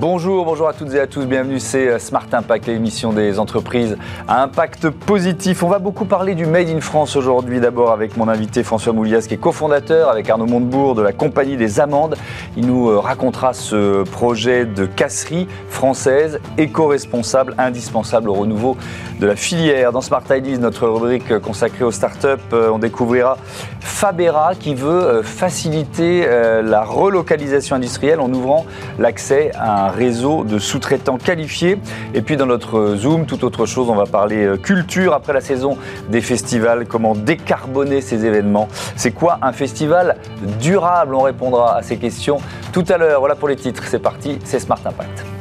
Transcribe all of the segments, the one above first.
Bonjour, bonjour à toutes et à tous, bienvenue, c'est euh, Smart Impact, l'émission des entreprises à impact positif. On va beaucoup parler du Made in France aujourd'hui, d'abord avec mon invité François Moulias, qui est cofondateur avec Arnaud Montebourg de la compagnie des Amandes. Il nous euh, racontera ce projet de casserie française, éco-responsable, indispensable au renouveau de la filière. Dans Smart Ideas, notre rubrique consacrée aux startups, euh, on découvrira Fabera qui veut faciliter la relocalisation industrielle en ouvrant l'accès à un réseau de sous-traitants qualifiés. Et puis dans notre Zoom, tout autre chose, on va parler euh, culture après la saison des festivals, comment décarboner ces événements. C'est quoi un festival durable? On répondra à ces questions tout à l'heure. Voilà pour les titres, c'est parti, c'est Smart Impact.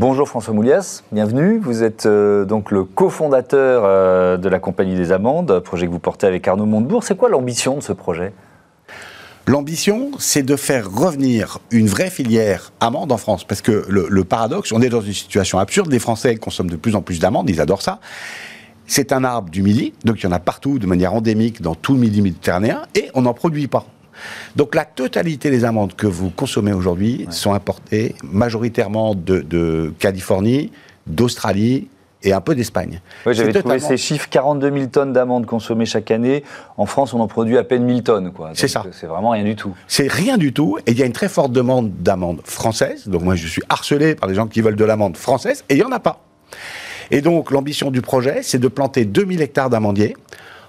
Bonjour François Moulias, bienvenue. Vous êtes euh, donc le cofondateur euh, de la Compagnie des Amandes, projet que vous portez avec Arnaud Montebourg. C'est quoi l'ambition de ce projet? L'ambition, c'est de faire revenir une vraie filière amande en France. Parce que le, paradoxe, on est dans une situation absurde. Les Français consomment de plus en plus d'amandes, ils adorent ça. C'est un arbre du Midi, donc il y en a partout de manière endémique dans tout le Midi méditerranéen, et on n'en produit pas. Donc la totalité des amandes que vous consommez aujourd'hui sont importées majoritairement de, Californie, d'Australie, et un peu d'Espagne. Oui, j'avais trouvé ces chiffres 42 000 tonnes d'amandes consommées chaque année. En France, on en produit à peine 1000 tonnes. C'est ça. C'est vraiment rien du tout. C'est rien du tout. Et il y a une très forte demande d'amandes françaises. Donc moi, je suis harcelé par les gens qui veulent de l'amande française, et il n'y en a pas. Et donc, l'ambition du projet, c'est de planter 2000 hectares d'amandiers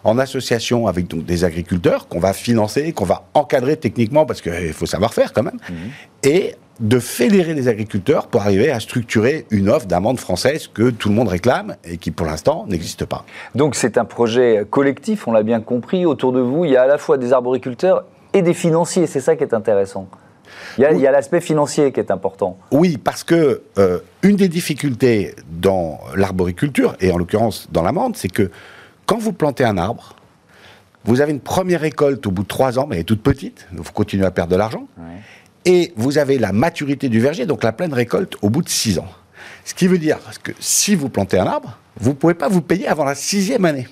en association avec donc, des agriculteurs qu'on va financer, qu'on va encadrer techniquement parce qu'il faut savoir faire quand même, mhm. et de fédérer les agriculteurs pour arriver à structurer une offre d'amende française que tout le monde réclame et qui pour l'instant n'existe pas. Donc c'est un projet collectif, on l'a bien compris. Autour de vous, il y a à la fois des arboriculteurs et des financiers, c'est ça qui est intéressant. Il y a, l'aspect financier qui est important. Oui, parce que euh, une des difficultés dans l'arboriculture, et en l'occurrence dans l'amende, c'est que quand vous plantez un arbre, vous avez une première récolte au bout de trois ans, mais elle est toute petite, donc vous continuez à perdre de l'argent. Et vous avez la maturité du verger, donc la pleine récolte, au bout de six ans. Ce qui veut dire que si vous plantez un arbre, vous ne pouvez pas vous payer avant la sixième année.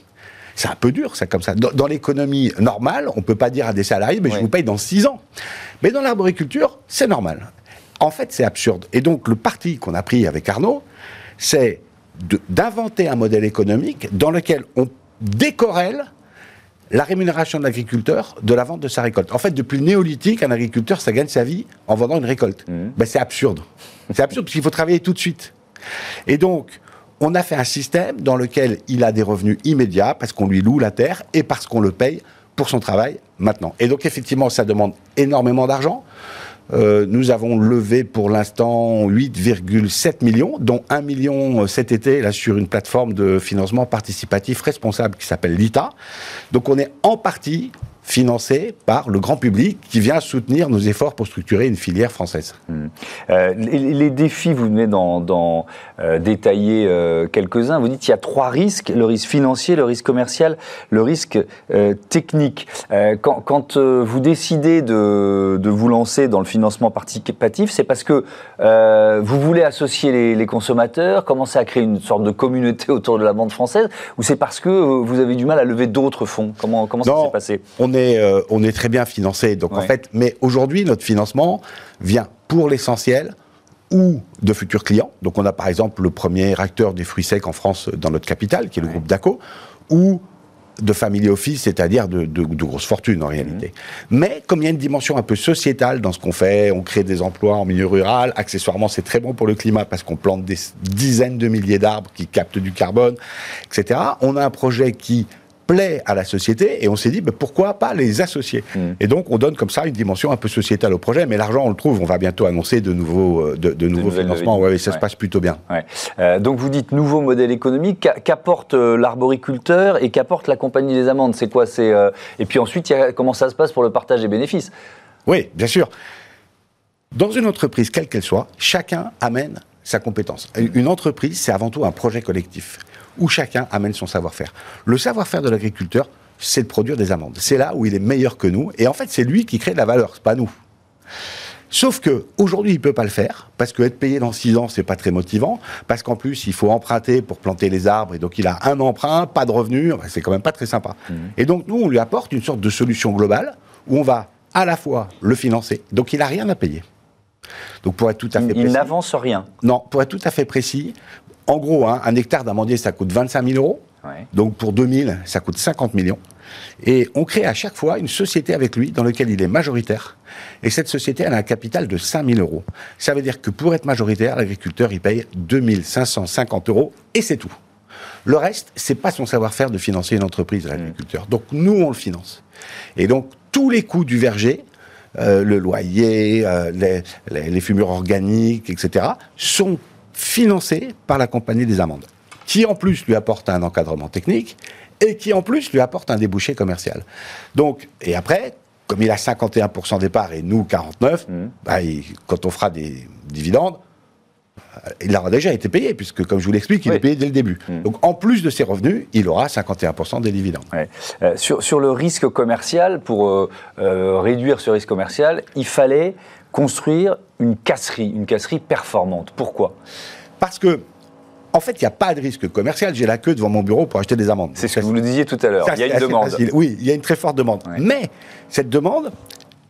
C'est un peu dur, ça, comme ça. Dans, l'économie normale, on ne peut pas dire à des salariés, mais je vous paye dans six ans. Mais dans l'arboriculture, c'est normal. En fait, c'est absurde. Et donc, le parti qu'on a pris avec Arnaud, c'est d'inventer un modèle économique dans lequel on décorrèle la rémunération de l'agriculteur de la vente de sa récolte. En fait, depuis le néolithique, un agriculteur, ça gagne sa vie en vendant une récolte. Mmh. Ben, c'est absurde. C'est absurde parce qu'il faut travailler tout de suite. Et donc, on a fait un système dans lequel il a des revenus immédiats parce qu'on lui loue la terre et parce qu'on le paye pour son travail maintenant. Et donc, effectivement, ça demande énormément d'argent. Euh, nous avons levé pour l'instant 8,7 millions, dont 1 million euh, cet été là, sur une plateforme de financement participatif responsable qui s'appelle l'ITA. Donc on est en partie financé par le grand public qui vient soutenir nos efforts pour structurer une filière française. Hmm. Euh, les, défis, vous venez d'en euh, détailler euh, quelques-uns. Vous dites qu'il y a trois risques, le risque financier, le risque commercial, le risque technique. quand, quand vous décidez de, de, vous lancer dans le financement participatif, c'est parce que vous voulez associer les, les, consommateurs, commencer à créer une sorte de communauté autour de la bande française, ou c'est parce que vous avez du mal à lever d'autres fonds? Comment, comment ça s'est passé? on est euh, on est très bien financé. Donc en fait, mais aujourd'hui, notre financement vient pour l'essentiel ou de futurs clients. Donc on a par exemple le premier acteur des fruits secs en France dans notre capitale, qui est le groupe DACO, ou de family office, c'est-à-dire de, grosses fortunes en réalité. Mhm. Mais comme il y a une dimension un peu sociétale dans ce qu'on fait, on crée des emplois en milieu rural, accessoirement c'est très bon pour le climat parce qu'on plante des dizaines de milliers d'arbres qui captent du carbone, etc. On a un projet qui plaît à la société et on s'est dit mais pourquoi pas les associer mm. Et donc on donne comme ça une dimension un peu sociétale au projet, mais l'argent on le trouve, on va bientôt annoncer de nouveaux, euh, de, nouveaux financements, ouais, ça se passe plutôt bien. Euh, donc vous dites nouveau modèle économique, qu'apporte euh, l'arboriculteur et qu'apporte la compagnie des amendes C'est quoi? C'est Et puis ensuite, comment ça se passe pour le partage des bénéfices? Oui, bien sûr. Dans une entreprise, quelle qu'elle soit, chacun amène sa compétence. Une entreprise, c'est avant tout un projet collectif où chacun amène son savoir-faire. Le savoir-faire de l'agriculteur, c'est de produire des amandes. C'est là où il est meilleur que nous. Et en fait, c'est lui qui crée de la valeur, c'est pas nous. Sauf que aujourd'hui, il peut pas le faire parce que être payé dans 6 ans, c'est pas très motivant. Parce qu'en plus, il faut emprunter pour planter les arbres et donc il a un emprunt, pas de revenus. C'est quand même pas très sympa. Mmh. Et donc nous, on lui apporte une sorte de solution globale où on va à la fois le financer, donc il a rien à payer. Donc pour être tout à fait précis, il n'avance rien. Non, pour être tout à fait précis, en gros, hein, un hectare d'amandier, ça coûte 25 000 euros. Donc pour 2000, ça coûte 50 millions. Et on crée à chaque fois une société avec lui dans laquelle il est majoritaire. Et cette société, elle a un capital de 5 000 euros. Ça veut dire que pour être majoritaire, l'agriculteur, il paye 2550 euros et c'est tout. Le reste, c'est pas son savoir-faire de financer une entreprise, l'agriculteur. Donc nous, on le finance. Et donc tous les coûts du verger, euh, le loyer, euh, les, les, fumures organiques, etc., sont financés par la compagnie des amendes, qui en plus lui apporte un encadrement technique et qui en plus lui apporte un débouché commercial. Donc, et après, comme il a 51% des parts et nous 49, mmh. bah, quand on fera des dividendes, euh, il aura déjà été payé, puisque, comme je vous l'explique, il est payé dès le début. Mmh. Donc, en plus de ses revenus, il aura 51% des dividendes. Euh, sur, sur, le risque commercial, pour euh, réduire ce risque commercial, il fallait construire une casserie, une casserie performante. Pourquoi? Parce que en fait, il n'y a pas de risque commercial. J'ai la queue devant mon bureau pour acheter des amendes. C'est ce que vous nous disiez tout à l'heure. Il y a une demande. Oui, il y a une très forte demande. Mais cette demande,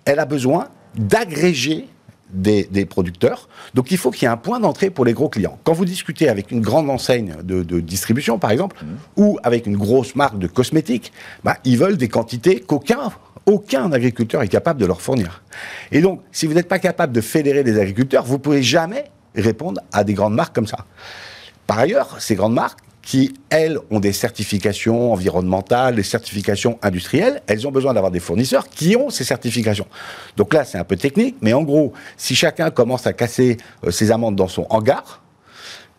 elle a besoin d'agréger des, producteurs. Donc il faut qu'il y ait un point d'entrée pour les gros clients. Quand vous discutez avec une grande enseigne de, distribution, par exemple, mmh. ou avec une grosse marque de cosmétiques, bah, ils veulent des quantités qu'aucun aucun agriculteur est capable de leur fournir. Et donc, si vous n'êtes pas capable de fédérer des agriculteurs, vous ne pouvez jamais répondre à des grandes marques comme ça. Par ailleurs, ces grandes marques, qui, elles, ont des certifications environnementales, des certifications industrielles, elles ont besoin d'avoir des fournisseurs qui ont ces certifications. Donc là, c'est un peu technique, mais en gros, si chacun commence à casser euh, ses amendes dans son hangar,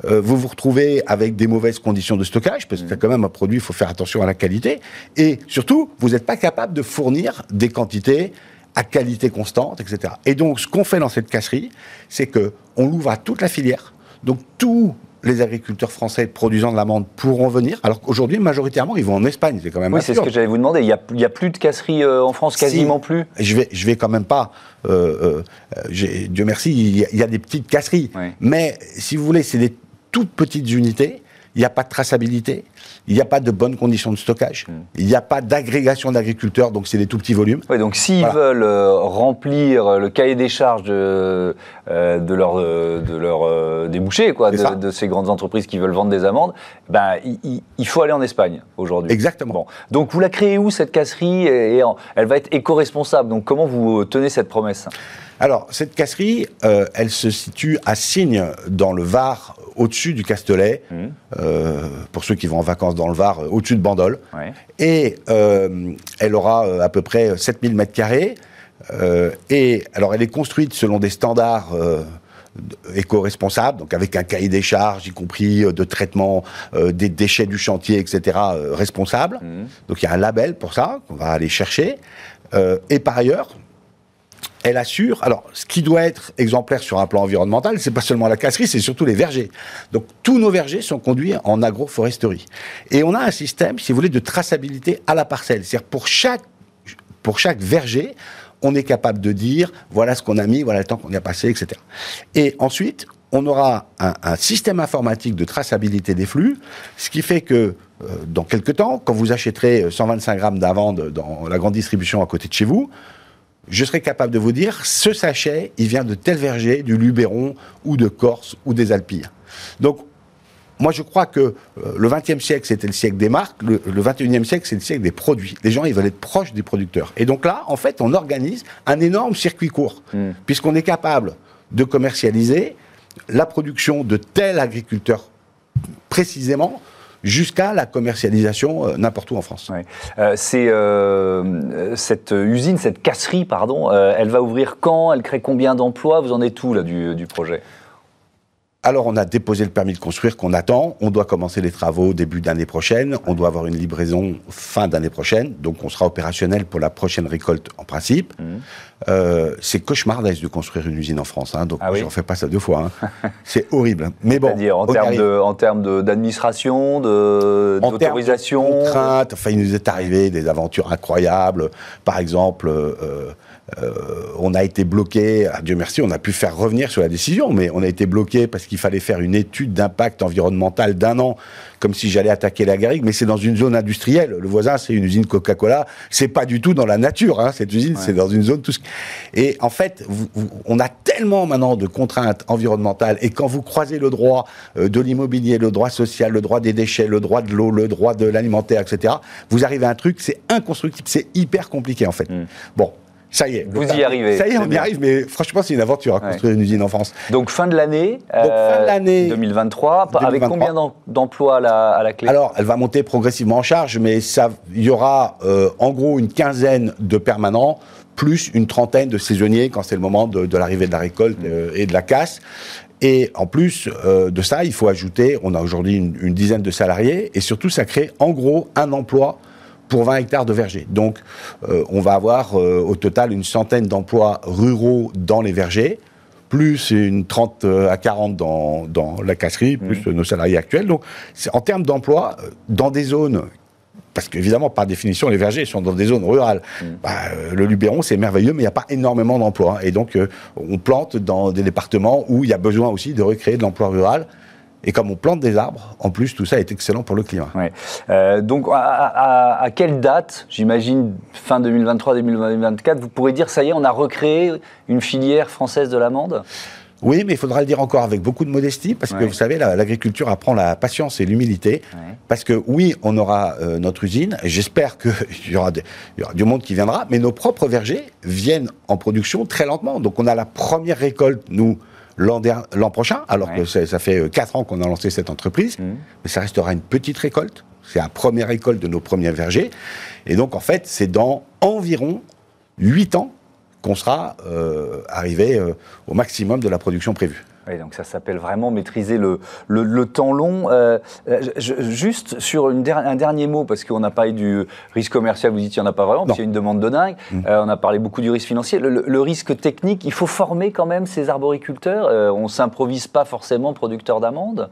euh, vous vous retrouvez avec des mauvaises conditions de stockage, parce que c'est mmh. quand même un produit, il faut faire attention à la qualité, et surtout, vous n'êtes pas capable de fournir des quantités à qualité constante, etc. Et donc, ce qu'on fait dans cette casserie, c'est que on l'ouvre à toute la filière. Donc, tous les agriculteurs français produisant de l'amande pourront venir, alors qu'aujourd'hui, majoritairement, ils vont en Espagne. C'est quand même Oui, c'est ce que j'allais vous demander. Il n'y a, a, plus de casseries euh, en France, quasiment plus? Je vais, je vais quand même pas. Euh, euh, Dieu merci, il y, a, des petites casseries. Mais si vous voulez, c'est des toutes petites unités. Il n'y a pas de traçabilité il n'y a pas de bonnes conditions de stockage, hmm. il n'y a pas d'agrégation d'agriculteurs, donc c'est des tout petits volumes. Oui, donc s'ils veulent euh, remplir le cahier des charges de, euh, de leur, euh, de leur débouché, quoi, de, ces grandes entreprises qui veulent vendre des amandes, ben, il, faut aller en Espagne aujourd'hui. Exactement. Donc vous la créez où cette casserie et, Elle va être éco-responsable, donc comment vous tenez cette promesse? Alors, cette casserie, elle se situe à Signes, dans le Var, au-dessus du Castellet, mmh. euh, pour ceux qui vont en vacances dans le Var, euh, au-dessus de Bandol. Et euh, elle aura à peu près 7000 mètres carrés. et alors, elle est construite selon des standards éco-responsables, donc avec un cahier des charges, y compris de traitement des déchets du chantier, etc., responsable. Mmh. Donc il y a un label pour ça qu'on va aller chercher. et par ailleurs, elle assure. Alors, ce qui doit être exemplaire sur un plan environnemental, c'est pas seulement la casserie, c'est surtout les vergers. Donc, tous nos vergers sont conduits en agroforesterie. Et on a un système, si vous voulez, de traçabilité à la parcelle. C'est-à-dire, pour chaque, pour chaque verger, on est capable de dire, voilà ce qu'on a mis, voilà le temps qu'on y a passé, etc. Et ensuite, on aura un, système informatique de traçabilité des flux, ce qui fait que euh, dans quelques temps, quand vous achèterez 125 grammes d'avande dans la grande distribution à côté de chez vous, je serais capable de vous dire, ce sachet, il vient de tel verger, du Luberon, ou de Corse, ou des Alpilles. Donc, moi, je crois que euh, le XXe siècle, c'était le siècle des marques. Le, XXIe siècle, c'est le siècle des produits. Les gens, ils veulent être proches des producteurs. Et donc là, en fait, on organise un énorme circuit court, hmm. puisqu'on est capable de commercialiser la production de tel agriculteur précisément jusqu'à la commercialisation euh, n'importe où en France. Euh, c'est euh, cette usine, cette casserie, pardon, elle va ouvrir quand? Elle crée combien d'emplois? Vous en êtes où là du, du projet? Alors, on a déposé le permis de construire qu'on attend. On doit commencer les travaux début d'année prochaine. On doit avoir une livraison fin d'année prochaine. Donc, on sera opérationnel pour la prochaine récolte en principe. Mmh. Euh, c'est cauchemar de construire une usine en France. Hein, donc, ah je n'en fais pas ça deux fois. Hein. c'est horrible. Mais bon. C'est-à-dire en, en, termes d'administration, d'autorisation Enfin, il nous est arrivé des aventures incroyables. Par exemple, euh, euh, on a été bloqué, à Dieu merci, on a pu faire revenir sur la décision, mais on a été bloqué parce qu'il fallait faire une étude d'impact environnemental d'un an, comme si j'allais attaquer la garrigue, mais c'est dans une zone industrielle. Le voisin, c'est une usine Coca-Cola, c'est pas du tout dans la nature, hein, cette usine, c'est dans une zone tout Et en fait, on a tellement maintenant de contraintes environnementales, et quand vous croisez le droit euh, de l'immobilier, le droit social, le droit des déchets, le droit de l'eau, le droit de l'alimentaire, etc., vous arrivez à un truc, c'est inconstructible, c'est hyper compliqué en fait. Mm. Bon, ça y est. Vous y arrivez. Ça y est, on y arrive, mais franchement, c'est une aventure à construire une usine en France. Donc fin de l'année. Euh, l'année 2023, Avec combien d'emplois à la, clé? Alors, elle va monter progressivement en charge, mais ça, il y aura euh, en gros une quinzaine de permanents plus une trentaine de saisonniers quand c'est le moment de, l'arrivée de la récolte euh, et de la casse. Et en plus euh, de ça, il faut ajouter, on a aujourd'hui une, une, dizaine de salariés, et surtout, ça crée en gros un emploi pour 20 hectares de vergers. Donc, euh, on va avoir euh, au total une centaine d'emplois ruraux dans les vergers, plus une 30 euh, à 40 dans, dans la casserie, plus mmh. nos salariés actuels. Donc, en termes d'emploi, dans des zones parce qu'évidemment, par définition, les vergers sont dans des zones rurales. Mmh. Bah, le Luberon, c'est merveilleux, mais il n'y a pas énormément d'emplois. Et donc, on plante dans des départements où il y a besoin aussi de recréer de l'emploi rural. Et comme on plante des arbres, en plus, tout ça est excellent pour le climat. Euh, donc, à, quelle date, j'imagine fin 2023-2024, vous pourrez dire, ça y est, on a recréé une filière française de l'amande? Oui, mais il faudra le dire encore avec beaucoup de modestie, parce que vous savez, l'agriculture apprend la patience et l'humilité. Parce que oui, on aura euh, notre usine, j'espère qu'il y, aura du monde qui viendra, mais nos propres vergers viennent en production très lentement. Donc on a la première récolte, nous, l'an prochain, alors que ça fait 4 euh, ans qu'on a lancé cette entreprise, mmh. mais ça restera une petite récolte. C'est la première récolte de nos premiers vergers. Et donc, en fait, c'est dans environ 8 ans qu'on sera euh, arrivé euh, au maximum de la production prévue donc ça s'appelle vraiment maîtriser le, le, temps long. Euh, euh, juste sur une un dernier mot, parce qu'on a parlé du risque commercial, vous dites qu'il n'y en a pas vraiment, parce qu'il y a une demande de dingue. Mm. Euh, on a parlé beaucoup du risque financier. Le, risque technique, il faut former quand même ces arboriculteurs? on ne s'improvise pas forcément producteur d'amandes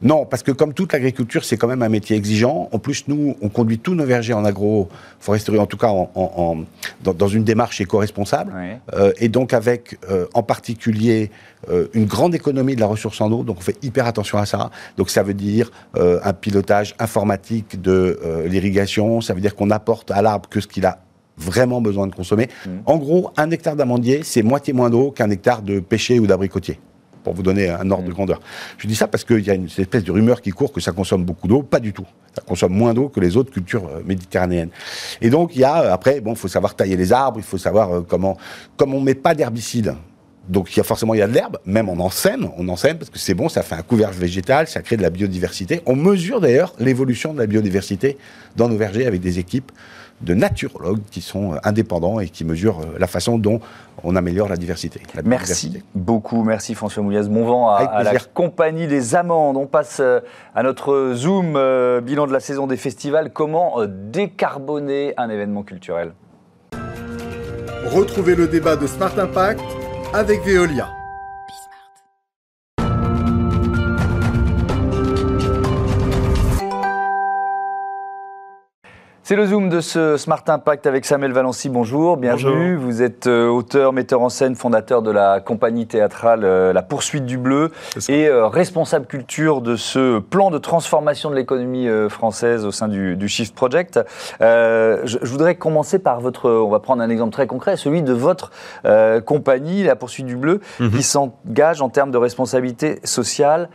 non, parce que comme toute l'agriculture, c'est quand même un métier exigeant. En plus, nous, on conduit tous nos vergers en agroforesterie, en tout cas en, dans, une démarche éco-responsable. Euh, et donc avec, euh, en particulier, euh, une grande économie de la ressource en eau. Donc on fait hyper attention à ça. Donc ça veut dire un pilotage informatique de l'irrigation. Ça veut dire qu'on apporte à l'arbre que ce qu'il a vraiment besoin de consommer. Mmh. En gros, un hectare d'amandier, c'est moitié moins d'eau qu'un hectare de pêcher ou d'abricotier pour vous donner un ordre de mm. grandeur. Je dis ça parce qu'il y a une espèce de rumeur qui court que ça consomme beaucoup d'eau. Pas du tout. Ça consomme moins d'eau que les autres cultures euh, méditerranéennes. Et donc, il y a, euh, après, bon, il faut savoir tailler les arbres, il faut savoir euh, comment, comme on met pas d'herbicide, donc il y a forcément il y a de l'herbe, même on en sème, on en sème parce que c'est bon, ça fait un couvercle végétal, ça crée de la biodiversité. On mesure d'ailleurs l'évolution de la biodiversité dans nos vergers avec des équipes de naturologues qui sont euh, indépendants et qui mesurent euh, la façon dont on améliore la diversité. merci beaucoup, merci François Moulias. Bon vent à, la compagnie des Amandes. On passe euh, à notre Zoom, bilan de la saison des festivals. Comment décarboner un événement culturel? Retrouvez le débat de Smart Impact avec Veolia. C'est le Zoom de ce Smart Impact avec Samuel Valency. Bonjour, bienvenue. Vous êtes euh, auteur, metteur en scène, fondateur de la compagnie théâtrale euh, La Poursuite du Bleu et euh, responsable culture de ce plan de transformation de l'économie française au sein du, Shift Project. Je, voudrais commencer par votre, on va prendre un exemple très concret, celui de votre compagnie, La Poursuite du Bleu, mhm. qui s'engage en termes de responsabilité sociale,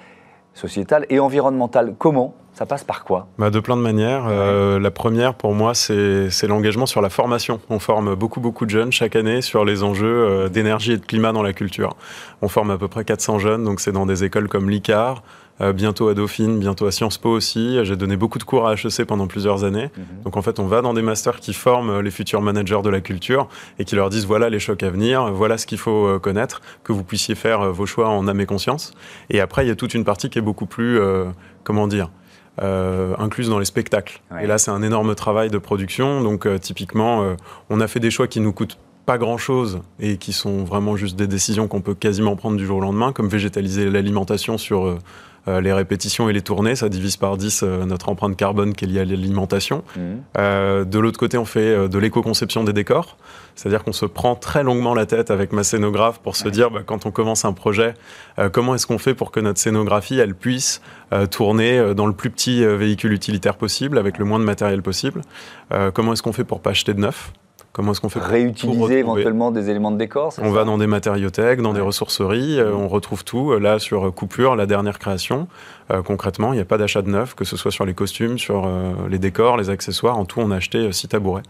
sociétale et environnementale. Comment ça passe par quoi bah De plein de manières. Euh, la première, pour moi, c'est l'engagement sur la formation. On forme beaucoup, beaucoup de jeunes chaque année sur les enjeux euh, d'énergie et de climat dans la culture. On forme à peu près 400 jeunes, donc c'est dans des écoles comme l'ICAR, euh, bientôt à Dauphine, bientôt à Sciences Po aussi. J'ai donné beaucoup de cours à HEC pendant plusieurs années. Mhm. Donc en fait, on va dans des masters qui forment les futurs managers de la culture et qui leur disent voilà les chocs à venir, voilà ce qu'il faut connaître, que vous puissiez faire vos choix en âme et conscience. Et après, il y a toute une partie qui est beaucoup plus, comment dire, euh, incluse dans les spectacles. Et là, c'est un énorme travail de production. Donc, euh, typiquement, euh, on a fait des choix qui nous coûtent pas grand-chose et qui sont vraiment juste des décisions qu'on peut quasiment prendre du jour au lendemain, comme végétaliser l'alimentation sur les répétitions et les tournées, ça divise par 10 notre empreinte carbone qui est liée à l'alimentation. Mmh. de l'autre côté, on fait de l'éco-conception des décors. C'est-à-dire qu'on se prend très longuement la tête avec ma scénographe pour se dire, bah, quand on commence un projet, euh, comment est-ce qu'on fait pour que notre scénographie, elle puisse euh, tourner euh, dans le plus petit véhicule utilitaire possible, avec le moins de matériel possible? Comment est-ce qu'on fait pour pas acheter de neuf? Comment est-ce qu'on fait Réutiliser éventuellement des éléments de décor On va dans des matériothèques, dans des ressourceries, euh, on retrouve tout. Euh, là, sur euh, Coupure, la dernière création, concrètement, il n'y a pas d'achat de neuf, que ce soit sur les costumes, sur les décors, les accessoires. En tout, on a acheté six tabourets.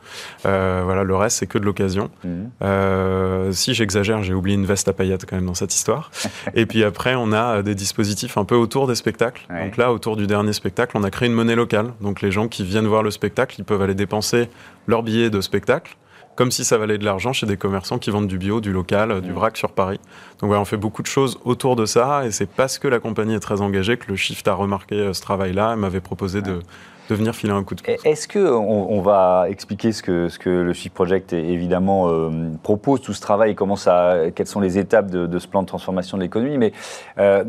voilà, le reste, c'est que de l'occasion. Mhm. si j'exagère, j'ai oublié une veste à paillettes quand même dans cette histoire. Et puis après, on a des dispositifs un peu autour des spectacles. Donc là, autour du dernier spectacle, on a créé une monnaie locale. Donc les gens qui viennent voir le spectacle, ils peuvent aller dépenser leur billet de spectacle comme si ça valait de l'argent chez des commerçants qui vendent du bio, du local, du mmh. vrac sur Paris. Donc voilà, on fait beaucoup de choses autour de ça et c'est parce que la compagnie est très engagée que le Shift a remarqué euh, ce travail-là et m'avait proposé de, de venir filer un coup de pouce. Est-ce que on, va expliquer ce que, ce que le Shift Project évidemment euh, propose, tout ce travail, comment ça, quelles sont les étapes de, ce plan de transformation de l'économie, mais euh,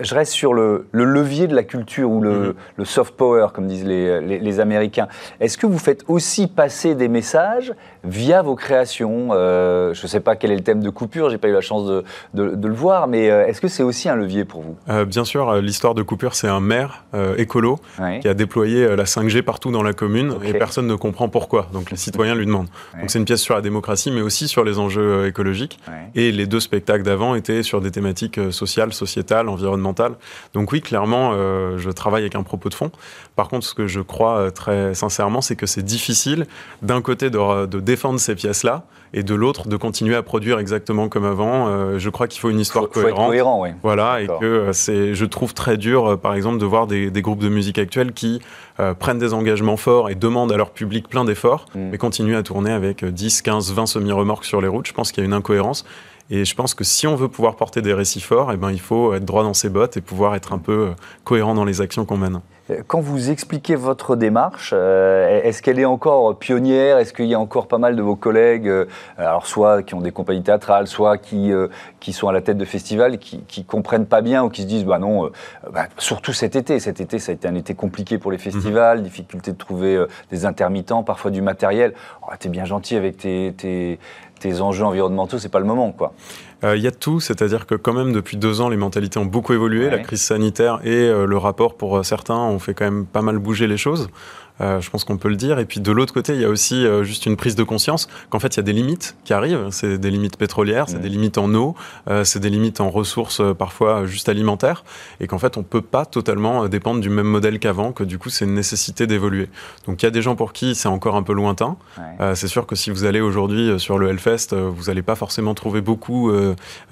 je, reste sur le, levier de la culture ou le, mm-hmm. soft power, comme disent les, les, Américains. Est-ce que vous faites aussi passer des messages via vos créations euh, Je ne sais pas quel est le thème de coupure, j'ai pas eu la chance de, de le voir, mais est-ce que c'est aussi un levier pour vous? Bien sûr, l'histoire de coupure, c'est un maire écolo qui a déployé la 5G partout dans la commune et personne ne comprend pourquoi. Donc les citoyens lui demandent. Donc c'est une pièce sur la démocratie, mais aussi sur les enjeux euh, écologiques. Et les deux spectacles d'avant étaient sur des thématiques euh, sociales, sociétales, environnementales. Donc oui, clairement, euh, je travaille avec un propos de fond. Par contre, ce que je crois très sincèrement, c'est que c'est difficile d'un côté de, de défendre ces pièces-là et de l'autre de continuer à produire exactement comme avant. Euh, je crois qu'il faut une histoire cohérente. cohérent, oui. Voilà, et que euh, c'est, je trouve très dur, euh, par exemple, de voir des, groupes de musique actuels qui prennent des engagements forts et demandent à leur public plein d'efforts, mm. mais continuent à tourner avec 10, 15, 20 semi-remorques sur les routes. Je pense qu'il y a une incohérence. Et je pense que si on veut pouvoir porter des récits forts, eh ben, il faut être droit dans ses bottes et pouvoir être un peu cohérent dans les actions qu'on mène. Quand vous expliquez votre démarche, euh, est-ce qu'elle est encore pionnière? Est-ce qu'il y a encore pas mal de vos collègues, euh, alors soit qui ont des compagnies théâtrales, soit qui, euh, qui sont à la tête de festivals, qui, qui comprennent pas bien ou qui se disent, bah non, bah, surtout cet été. Cet été, ça a été un été compliqué pour les mhm. festivals, difficulté de trouver des intermittents, parfois du matériel. Oh, T'es bien gentil avec tes, tes, tes enjeux environnementaux, c'est pas le moment, quoi. Euh, il y a tout, c'est-à-dire que quand même depuis deux ans, les mentalités ont beaucoup évolué. La crise sanitaire et euh, le rapport pour euh, certains ont fait quand même pas mal bouger les choses. Euh, je pense qu'on peut le dire. Et puis de l'autre côté, il y a aussi euh, juste une prise de conscience qu'en fait, il y a des limites qui arrivent. C'est des limites pétrolières, c'est des limites en eau, euh, c'est des limites en ressources parfois juste alimentaires, et qu'en fait, on peut pas totalement dépendre du même modèle qu'avant, que du coup, c'est une nécessité d'évoluer. Donc il y a des gens pour qui c'est encore un peu lointain. c'est sûr que si vous allez aujourd'hui sur le Hellfest, vous n'allez pas forcément trouver beaucoup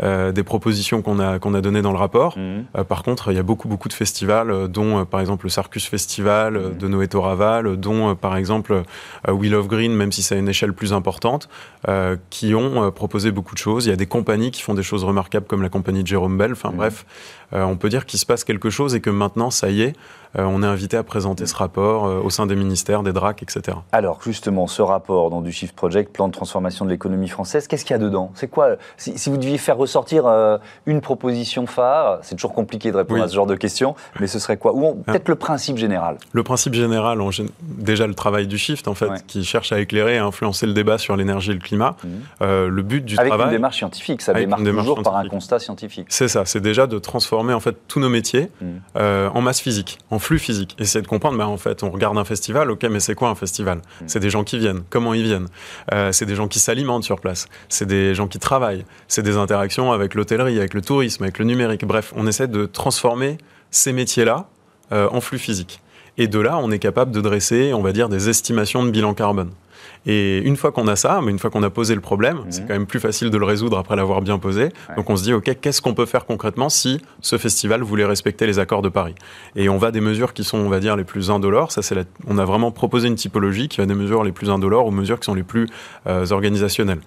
des propositions qu'on a, qu'on a données dans le rapport. Mmh. par contre, il y a beaucoup, beaucoup de festivals, dont par exemple le Sarcus Festival mmh. de Noé Dont euh, par exemple euh, We Love Green, même si c'est à une échelle plus importante, euh, qui ont proposé beaucoup de choses. Il y a des compagnies qui font des choses remarquables comme la compagnie de Jérôme Bell. Enfin mmh. bref, on peut dire qu'il se passe quelque chose et que maintenant, ça y est, on est invité à présenter ce rapport euh, au sein des ministères, des DRAC, etc. Alors justement, ce rapport dans du Shift Project, plan de transformation de l'économie française, qu'est-ce qu'il y a dedans? C'est quoi? Si, vous deviez faire ressortir euh, une proposition phare, c'est toujours compliqué de répondre à ce genre de questions, mais ce serait quoi? Ou peut-être le principe général Le principe général, déjà le travail du Shift, en fait, qui cherche à éclairer et à influencer le débat sur l'énergie et le climat. Mmh. le but du travail... Avec une démarche scientifique, ça démarre toujours par un constat scientifique. C'est ça, c'est déjà de transformer en fait tous nos métiers mmh. en masse physique, en flux physique. Essayer de comprendre, bah, en fait, on regarde un festival, ok, mais c'est quoi un festival? Mm. C'est des gens qui viennent, comment ils viennent? Euh, C'est des gens qui s'alimentent sur place, c'est des gens qui travaillent, c'est des interactions avec l'hôtellerie, avec le tourisme, avec le numérique. Bref, on essaie de transformer ces métiers-là euh, en flux physique. Et de là, on est capable de dresser, on va dire, des estimations de bilan carbone. Et une fois qu'on a ça, mais une fois qu'on a posé le problème, mhm. c'est quand même plus facile de le résoudre après l'avoir bien posé. Donc on se dit, OK, qu'est-ce qu'on peut faire concrètement si ce festival voulait respecter les accords de Paris? Et on va des mesures qui sont, on va dire, les plus indolores. Ça, c'est On a vraiment proposé une typologie qui va des mesures les plus indolores aux mesures qui sont les plus euh, organisationnelles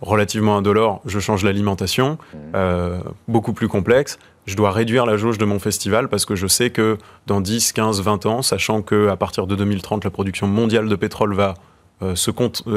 relativement indolore, je change l'alimentation, mhm. euh, beaucoup plus complexe. Je dois réduire la jauge de mon festival parce que je sais que dans 10, 15, 20 ans, sachant qu'à partir de 2030, la production mondiale de pétrole va se,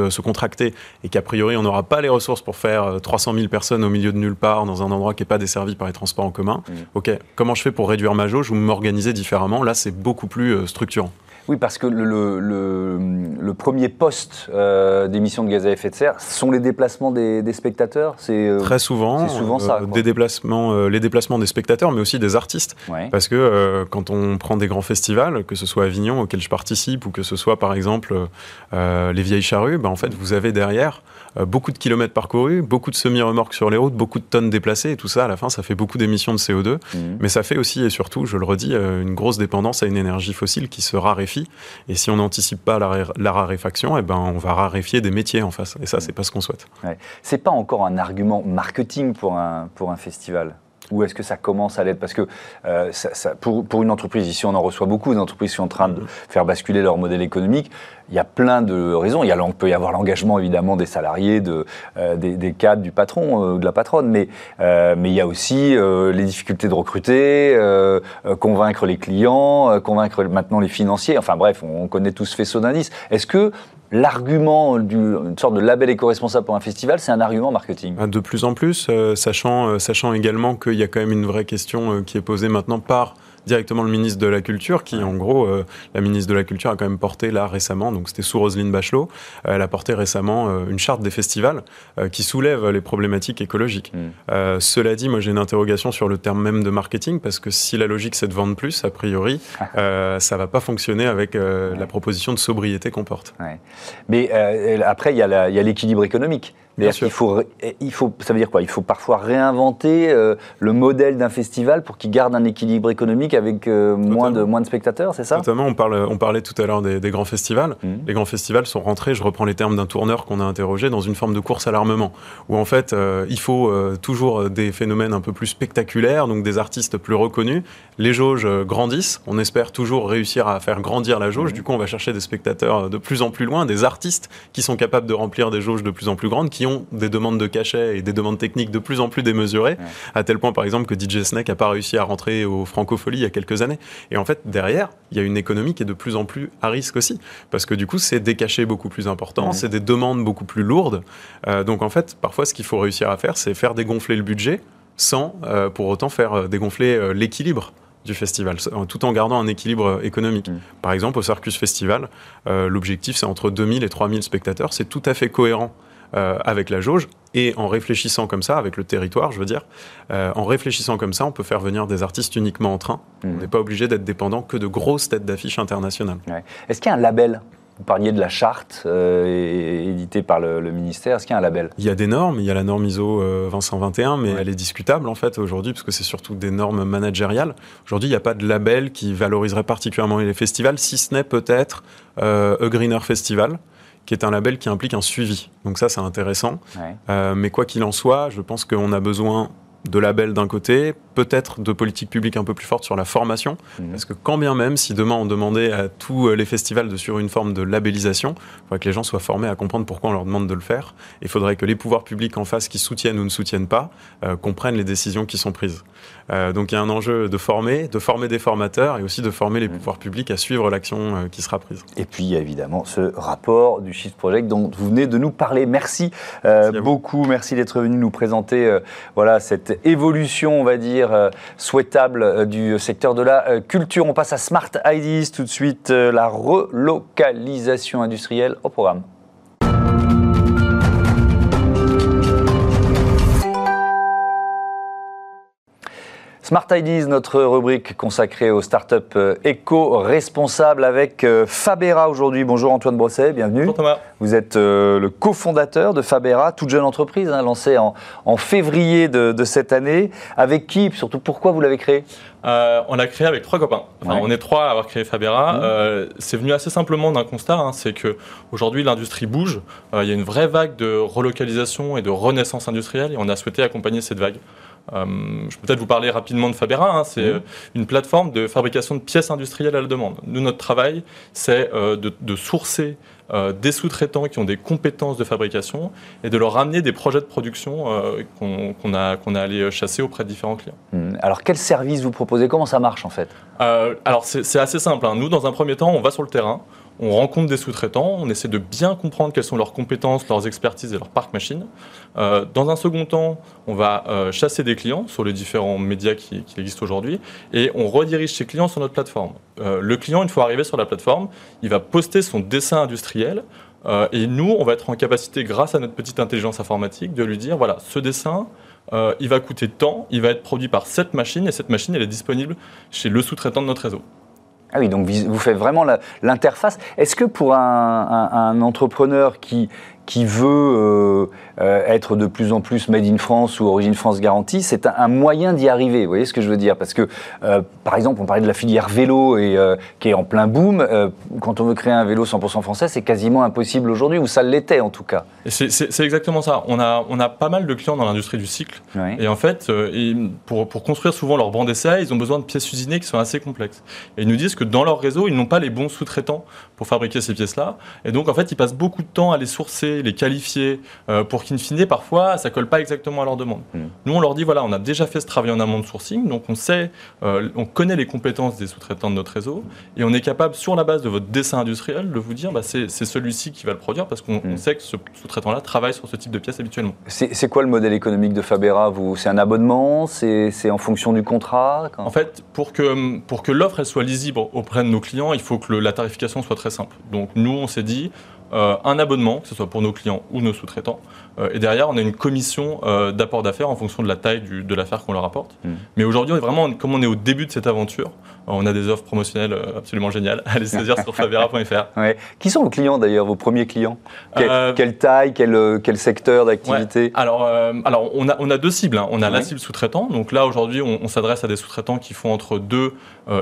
se, contracter et qu'a priori on n'aura pas les ressources pour faire 300 000 personnes au milieu de nulle part dans un endroit qui n'est pas desservi par les transports en commun, mmh. ok, comment je fais pour réduire ma jauge ou m'organiser différemment? Là, c'est beaucoup plus structurant. Oui, parce que le, premier poste euh, d'émission de gaz à effet de serre sont les déplacements des, spectateurs? C'est Très souvent. Souvent ça. Des déplacements, les déplacements des spectateurs, mais aussi des artistes. Parce que quand on prend des grands festivals, que ce soit Avignon auquel je participe, ou que ce soit par exemple les Vieilles Charrues, ben, en fait, vous avez derrière euh, beaucoup de kilomètres parcourus, beaucoup de semi-remorques sur les routes, beaucoup de tonnes déplacées, et tout ça, à la fin, ça fait beaucoup d'émissions de CO2. Mhm. Mais ça fait aussi, et surtout, je le redis, euh, une grosse dépendance à une énergie fossile qui se raréfie. Et si on n'anticipe pas la, raréfaction, eh ben, on va raréfier des métiers en face. Et ça, c'est pas ce qu'on souhaite. Ouais. C'est pas encore un argument marketing pour un, pour un festival? Ou est-ce que ça commence à l'être? Parce que euh, pour, une entreprise, ici on en reçoit beaucoup d'entreprises qui sont en train de faire basculer leur modèle économique. Il y a plein de raisons. Il, y a, peut y avoir l'engagement évidemment des salariés, de, euh, des, cadres, du patron, euh, de la patronne, mais, mais il y a aussi les difficultés de recruter, convaincre les clients, convaincre maintenant les financiers. Enfin bref, on, connaît tous ce faisceau d'indices. Est-ce que l'argument d'une sorte de label éco-responsable pour un festival, c'est un argument marketing. Ah, de plus en plus, euh, sachant, euh, sachant également qu'il y a quand même une vraie question euh, qui est posée maintenant par directement le ministre de la Culture, qui en gros, euh, la ministre de la Culture a quand même porté là récemment, donc c'était sous Roselyne Bachelot, euh, elle a porté récemment euh, une charte des festivals qui soulève les problématiques écologiques. Mm. cela dit, moi j'ai une interrogation sur le terme même de marketing, parce que si la logique c'est de vendre plus, a priori, ça va pas fonctionner avec la proposition de sobriété qu'on porte. Mais après, il y a l'équilibre économique. Il faut, il faut, ça veut dire quoi? Il faut parfois réinventer euh, le modèle d'un festival pour qu'il garde un équilibre économique avec euh, moins, de, moins de spectateurs, c'est ça? Notamment, on, parle, on parlait tout à l'heure des, grands festivals. Mmh. Les grands festivals sont rentrés, je reprends les termes d'un tourneur qu'on a interrogé, dans une forme de course à l'armement, où en fait, euh, il faut toujours des phénomènes un peu plus spectaculaires, donc des artistes plus reconnus. Les jauges grandissent, on espère toujours réussir à faire grandir la jauge, mmh. du coup on va chercher des spectateurs de plus en plus loin, des artistes qui sont capables de remplir des jauges de plus en plus grandes, qui ont des demandes de cachet et des demandes techniques de plus en plus démesurées, à tel point par exemple que DJ Snake n'a pas réussi à rentrer au Francophonie il y a quelques années. Et en fait, derrière, il y a une économie qui est de plus en plus à risque aussi, parce que du coup, c'est des cachets beaucoup plus importants, c'est des demandes beaucoup plus lourdes. Euh, donc en fait, parfois, ce qu'il faut réussir à faire, c'est faire dégonfler le budget sans euh, pour autant faire euh, dégonfler l'équilibre du festival, tout en gardant un équilibre économique. Mm. Par exemple, au Circus Festival, l'objectif c'est entre 2000 et 3000 spectateurs, c'est tout à fait cohérent euh, avec la jauge. Et en réfléchissant comme ça, avec le territoire, je veux dire, euh, en réfléchissant comme ça, on peut faire venir des artistes uniquement en train. On mmh. n'est pas obligé d'être dépendant que de grosses têtes d'affiches internationales. Est-ce qu'il y a un label? Vous parliez de la charte euh, éditée par le, ministère. Est-ce qu'il y a un label? Il y a des normes. Il y a la norme ISO 2121, mais elle est discutable en fait aujourd'hui parce que c'est surtout des normes managériales. Aujourd'hui, il n'y a pas de label qui valoriserait particulièrement les festivals, si ce n'est peut-être A Greener Festival, qui est un label qui implique un suivi. Donc ça, c'est intéressant. Euh, mais quoi qu'il en soit, je pense qu'on a besoin de labels d'un côté, peut-être de politiques publiques un peu plus fortes sur la formation, mhm. parce que quand bien même, si demain on demandait à tous les festivals de suivre une forme de labellisation, il faudrait que les gens soient formés à comprendre pourquoi on leur demande de le faire. Il faudrait que les pouvoirs publics en face, qui soutiennent ou ne soutiennent pas, euh, comprennent les décisions qui sont prises. Euh, donc il y a un enjeu de former, de former des formateurs et aussi de former les mmh. pouvoirs publics à suivre l'action euh, qui sera prise. Et puis il y a évidemment ce rapport du Shift Project dont vous venez de nous parler. Merci, euh, beaucoup, merci d'être venu nous présenter voilà, cette évolution, on va dire, souhaitable du secteur de la culture. On passe à Smart IDs tout de suite, la relocalisation industrielle au programme. Smart Ideas, notre rubrique consacrée aux startups euh, éco-responsables avec euh, Fabera aujourd'hui. Bonjour Antoine Brosset, bienvenue. Bonjour Thomas. Vous êtes euh, le cofondateur de Fabera, toute jeune entreprise, hein, lancée en, février de, cette année. Avec qui, surtout pourquoi vous l'avez créé? On l'a créé avec trois copains. On est trois à avoir créé Fabera. Mmh. c'est venu assez simplement d'un constat, hein, c'est qu'aujourd'hui l'industrie bouge. Il y a une vraie vague de relocalisation et de renaissance industrielle et on a souhaité accompagner cette vague. Euh, je peux peut-être vous parler rapidement de Fabera. Hein. c'est euh, une plateforme de fabrication de pièces industrielles à la demande. Nous, notre travail, c'est euh, de, sourcer des sous-traitants qui ont des compétences de fabrication et de leur ramener des projets de production qu'on a, qu'on a allé chasser auprès de différents clients. Mhm. Alors, quel service vous proposez? Comment ça marche en fait? Alors, c'est assez simple. Hein. Nous, dans un premier temps, on va sur le terrain on rencontre des sous-traitants, on essaie de bien comprendre quelles sont leurs compétences, leurs expertises et leur parc machine. Euh, dans un second temps, on va euh, chasser des clients sur les différents médias qui, existent aujourd'hui et on redirige ces clients sur notre plateforme. Euh, le client, une fois arrivé sur la plateforme, il va poster son dessin industriel et nous, on va être en capacité, grâce à notre petite intelligence informatique, de lui dire voilà, ce dessin, il va coûter tant, il va être produit par cette machine et cette machine, elle est disponible chez le sous-traitant de notre réseau. Ah oui, donc vous faites vraiment l'interface. Est-ce que pour un, entrepreneur qui, veut euh, euh, être de plus en plus made in France ou origine France garantie, c'est un, moyen d'y arriver. Vous voyez ce que je veux dire? Parce que, euh, par exemple, on parlait de la filière vélo et qui est en plein boom. quand on veut créer un vélo 100% français, c'est quasiment impossible aujourd'hui, ou ça l'était en tout cas. C'est exactement ça. On a, on a pas mal de clients dans l'industrie du cycle. Et en fait, pour, pour, construire souvent leur banc d'essai, ils ont besoin de pièces usinées qui sont assez complexes. Et ils nous disent que dans leur réseau, ils n'ont pas les bons sous-traitants pour fabriquer ces pièces-là. Et donc, en fait, ils passent beaucoup de temps à les sourcer les qualifier, euh, pour qu'in fine, parfois, ça colle pas exactement à leur demande. Hmm. Nous, on leur dit, voilà, on a déjà fait ce travail en amont de sourcing, donc on sait, euh, on connaît les compétences des sous-traitants de notre réseau, et on est capable, sur la base de votre dessin industriel, de vous dire, bah, c'est celui-ci qui va le produire, parce qu'on hmm. sait que ce sous-traitant-là travaille sur ce type de pièces habituellement. C'est quoi le modèle économique de Fabera C'est un abonnement? C'est en fonction du contrat? En fait, pour que, pour que l'offre soit lisible auprès de nos clients, il faut que la tarification soit très simple. Donc nous, on s'est dit, euh, un abonnement, que ce soit pour nos clients ou nos sous-traitants. Euh, et derrière, on a une commission euh, d'apport d'affaires en fonction de la taille de l'affaire qu'on leur apporte. Hmm. Mais aujourd'hui, vraiment, comme on est au début de cette aventure, on a des offres promotionnelles absolument géniales. Allez saisir sur favera.fr. Ouais. Qui sont vos clients d'ailleurs, vos premiers clients? Quelle taille, quel, quel secteur d'activité? Alors, alors on, a, on a deux cibles. Hein. On a la cible sous-traitant. Donc là, aujourd'hui, on, s'adresse à des sous-traitants qui font entre 2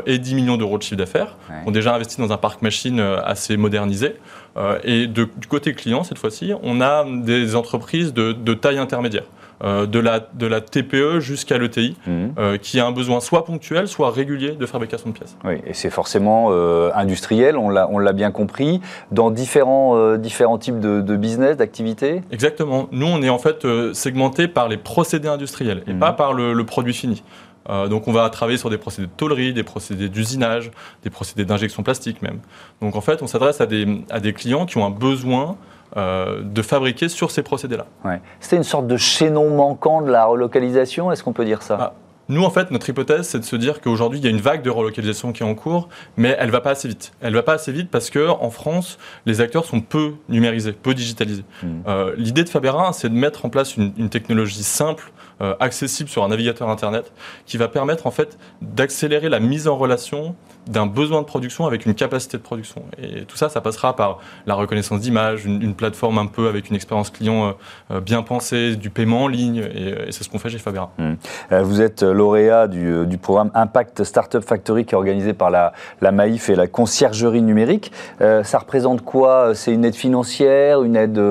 et 10 millions d'euros de chiffre d'affaires, qui ont déjà investi dans un parc machine assez modernisé. Euh, et du côté client, cette fois-ci, on a des entreprises de, taille intermédiaire. Euh, de, la, de la TPE jusqu'à l'ETI, mhm. euh, qui a un besoin soit ponctuel, soit régulier de fabrication de pièces. Oui, et c'est forcément industriel, on l'a bien compris, dans différents, différents types de, business, d'activités? Exactement. Nous, on est en fait segmenté par les procédés industriels et mhm. pas par le produit fini. Euh, donc on va travailler sur des procédés de tôlerie, des procédés d'usinage, des procédés d'injection plastique même. Donc en fait, on s'adresse à des, à des clients qui ont un besoin euh, de fabriquer sur ces procédés-là. Ouais. C'était une sorte de chaînon manquant de la relocalisation, est-ce qu'on peut dire ça? Bah, nous, en fait, notre hypothèse, c'est de se dire qu'aujourd'hui, il y a une vague de relocalisation qui est en cours, mais elle ne va pas assez vite. Elle ne va pas assez vite parce qu'en France, les acteurs sont peu numérisés, peu digitalisés. Mmh. Euh, l'idée de Fabera, c'est de mettre en place une, une technologie simple, euh, accessible sur un navigateur Internet, qui va permettre en fait d'accélérer la mise en relation d'un besoin de production avec une capacité de production. Et tout ça, ça passera par la reconnaissance d'image, une, plateforme un peu avec une expérience client euh, euh, bien pensée, du paiement en ligne, et, c'est ce qu'on fait chez Fabera. Mmh. Vous êtes lauréat du, programme Impact Startup Factory qui est organisé par la, la Maïf et la conciergerie numérique. ça représente quoi? C'est une aide financière, une aide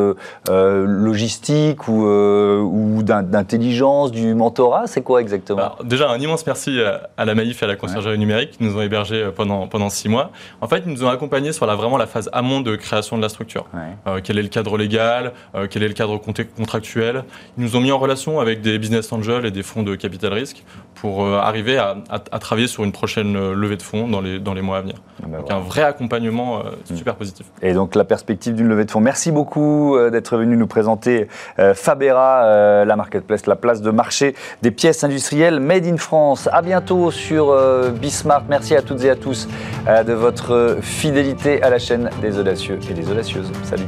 logistique ou, ou d'intelligence? Du mentorat C'est quoi exactement? Déjà, un immense merci à la Maïf et à la conciergerie numérique qui nous ont hébergés euh, pendant, pendant six mois. En fait, ils nous ont accompagnés sur la, vraiment la phase amont de création de la structure. Euh, quel est le cadre légal euh, Quel est le cadre contractuel? Ils nous ont mis en relation avec des business angels et des fonds de capital risque pour arriver à, travailler sur une prochaine levée de fonds dans les, dans les mois à venir. Ah bah donc un vrai accompagnement mm. super positif. Et donc la perspective d'une levée de fonds. Merci beaucoup d'être venu nous présenter Fabera, la marketplace, la place de marché des pièces industrielles Made in France. À bientôt sur euh, Bismart. Merci à toutes et à tous euh, de votre fidélité à la chaîne des audacieux et des audacieuses. Salut.